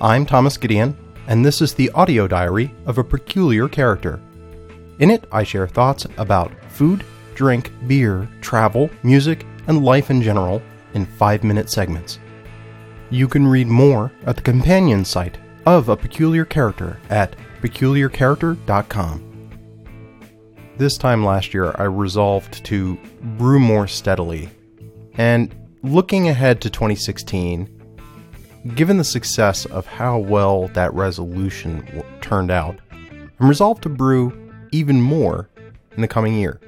I'm Thomas Gideon, and this is the audio diary of a peculiar character. In it, I share thoughts about food, drink, beer, travel, music, and life in general in five minute segments. You can read more at the companion site of A Peculiar Character at peculiarcharacter.com. This time last year, I resolved to brew more steadily. And looking ahead to 2016, given the success of how well that resolution turned out, I'm resolved to brew even more in the coming year.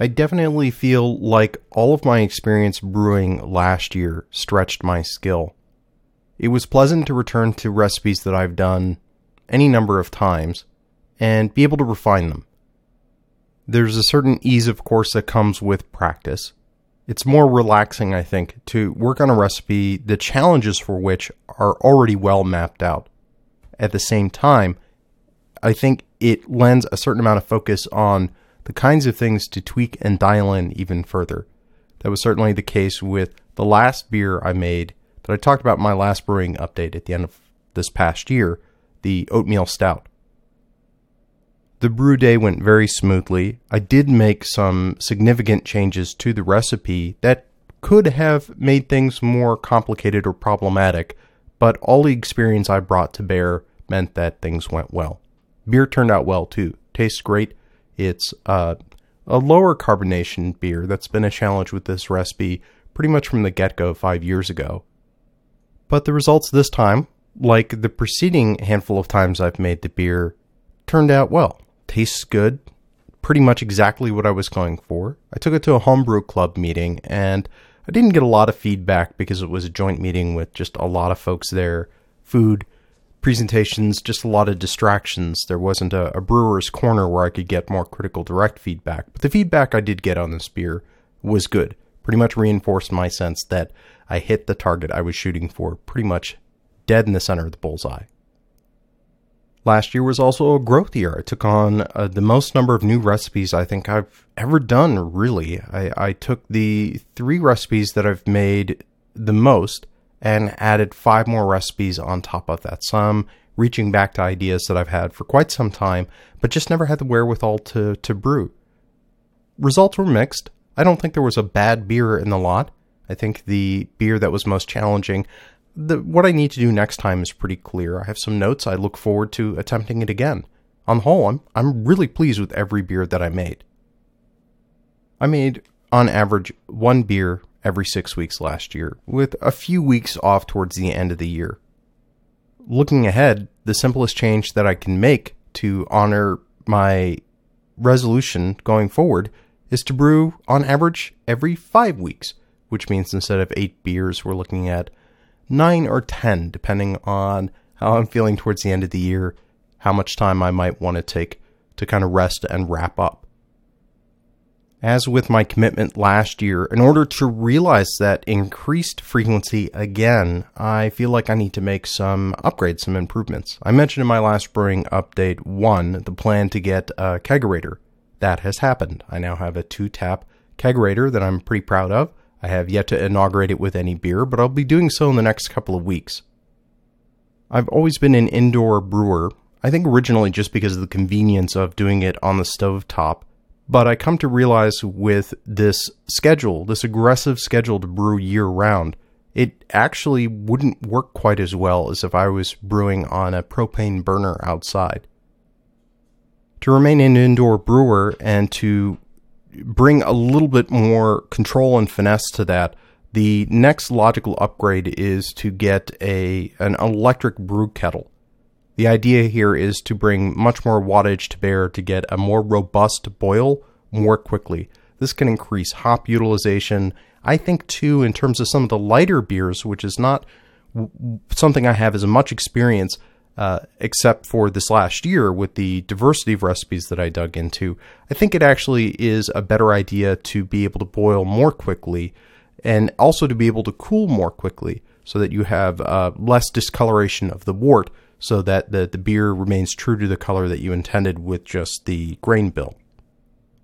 I definitely feel like all of my experience brewing last year stretched my skill. It was pleasant to return to recipes that I've done any number of times and be able to refine them. There's a certain ease, of course, that comes with practice. It's more relaxing, I think, to work on a recipe, the challenges for which are already well mapped out. At the same time, I think it lends a certain amount of focus on the kinds of things to tweak and dial in even further. That was certainly the case with the last beer I made that I talked about in my last brewing update at the end of this past year, the oatmeal stout. The brew day went very smoothly. I did make some significant changes to the recipe that could have made things more complicated or problematic, but all the experience I brought to bear meant that things went well. Beer turned out well too. Tastes great. It's uh, a lower carbonation beer that's been a challenge with this recipe pretty much from the get go five years ago. But the results this time, like the preceding handful of times I've made the beer, turned out well tastes good, pretty much exactly what I was going for. I took it to a homebrew club meeting and I didn't get a lot of feedback because it was a joint meeting with just a lot of folks there, food, presentations, just a lot of distractions. There wasn't a, a brewer's corner where I could get more critical direct feedback. But the feedback I did get on this beer was good. Pretty much reinforced my sense that I hit the target I was shooting for pretty much dead in the center of the bullseye. Last year was also a growth year. I took on uh, the most number of new recipes I think I've ever done, really. I, I took the three recipes that I've made the most and added five more recipes on top of that. Some reaching back to ideas that I've had for quite some time, but just never had the wherewithal to, to brew. Results were mixed. I don't think there was a bad beer in the lot. I think the beer that was most challenging the, what I need to do next time is pretty clear. I have some notes. I look forward to attempting it again. On the whole, I'm, I'm really pleased with every beer that I made. I made, on average, one beer every six weeks last year, with a few weeks off towards the end of the year. Looking ahead, the simplest change that I can make to honor my resolution going forward is to brew, on average, every five weeks, which means instead of eight beers, we're looking at nine or 10, depending on how I'm feeling towards the end of the year, how much time I might want to take to kind of rest and wrap up. As with my commitment last year, in order to realize that increased frequency again, I feel like I need to make some upgrades, some improvements. I mentioned in my last brewing update one, the plan to get a kegerator. That has happened. I now have a two tap kegerator that I'm pretty proud of. I have yet to inaugurate it with any beer, but I'll be doing so in the next couple of weeks. I've always been an indoor brewer, I think originally just because of the convenience of doing it on the stove top, but I come to realize with this schedule, this aggressive schedule to brew year round, it actually wouldn't work quite as well as if I was brewing on a propane burner outside. To remain an indoor brewer and to bring a little bit more control and finesse to that, the next logical upgrade is to get a an electric brew kettle. The idea here is to bring much more wattage to bear to get a more robust boil more quickly. This can increase hop utilization. I think too in terms of some of the lighter beers, which is not something I have as much experience uh, except for this last year with the diversity of recipes that I dug into, I think it actually is a better idea to be able to boil more quickly and also to be able to cool more quickly so that you have uh, less discoloration of the wort so that the, the beer remains true to the color that you intended with just the grain bill.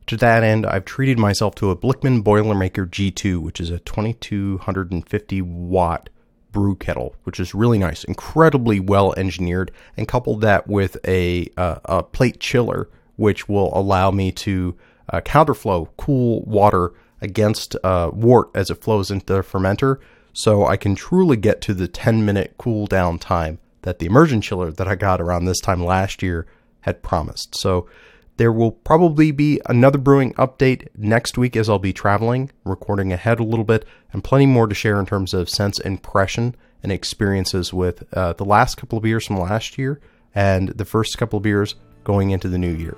To that end, I've treated myself to a Blichmann Boilermaker G2, which is a 2250 watt brew kettle, which is really nice, incredibly well engineered, and coupled that with a, uh, a plate chiller, which will allow me to uh, counterflow cool water against uh, wort as it flows into the fermenter, so I can truly get to the 10 minute cool down time that the immersion chiller that I got around this time last year had promised. So there will probably be another brewing update next week as I'll be traveling, recording ahead a little bit, and plenty more to share in terms of sense impression and experiences with uh, the last couple of beers from last year and the first couple of beers going into the new year.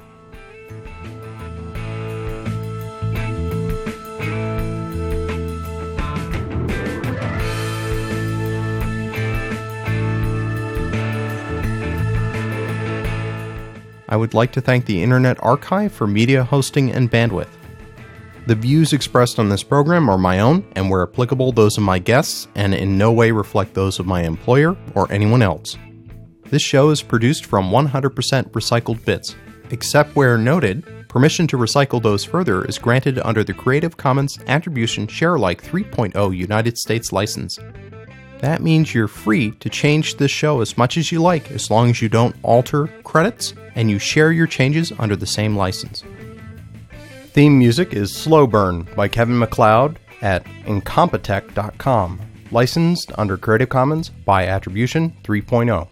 I would like to thank the Internet Archive for media hosting and bandwidth. The views expressed on this program are my own and, where applicable, those of my guests, and in no way reflect those of my employer or anyone else. This show is produced from 100% recycled bits. Except where noted, permission to recycle those further is granted under the Creative Commons Attribution Sharealike 3.0 United States license. That means you're free to change this show as much as you like as long as you don't alter credits and you share your changes under the same license. Theme music is Slow Burn by Kevin MacLeod at incompetech.com, licensed under Creative Commons by Attribution 3.0.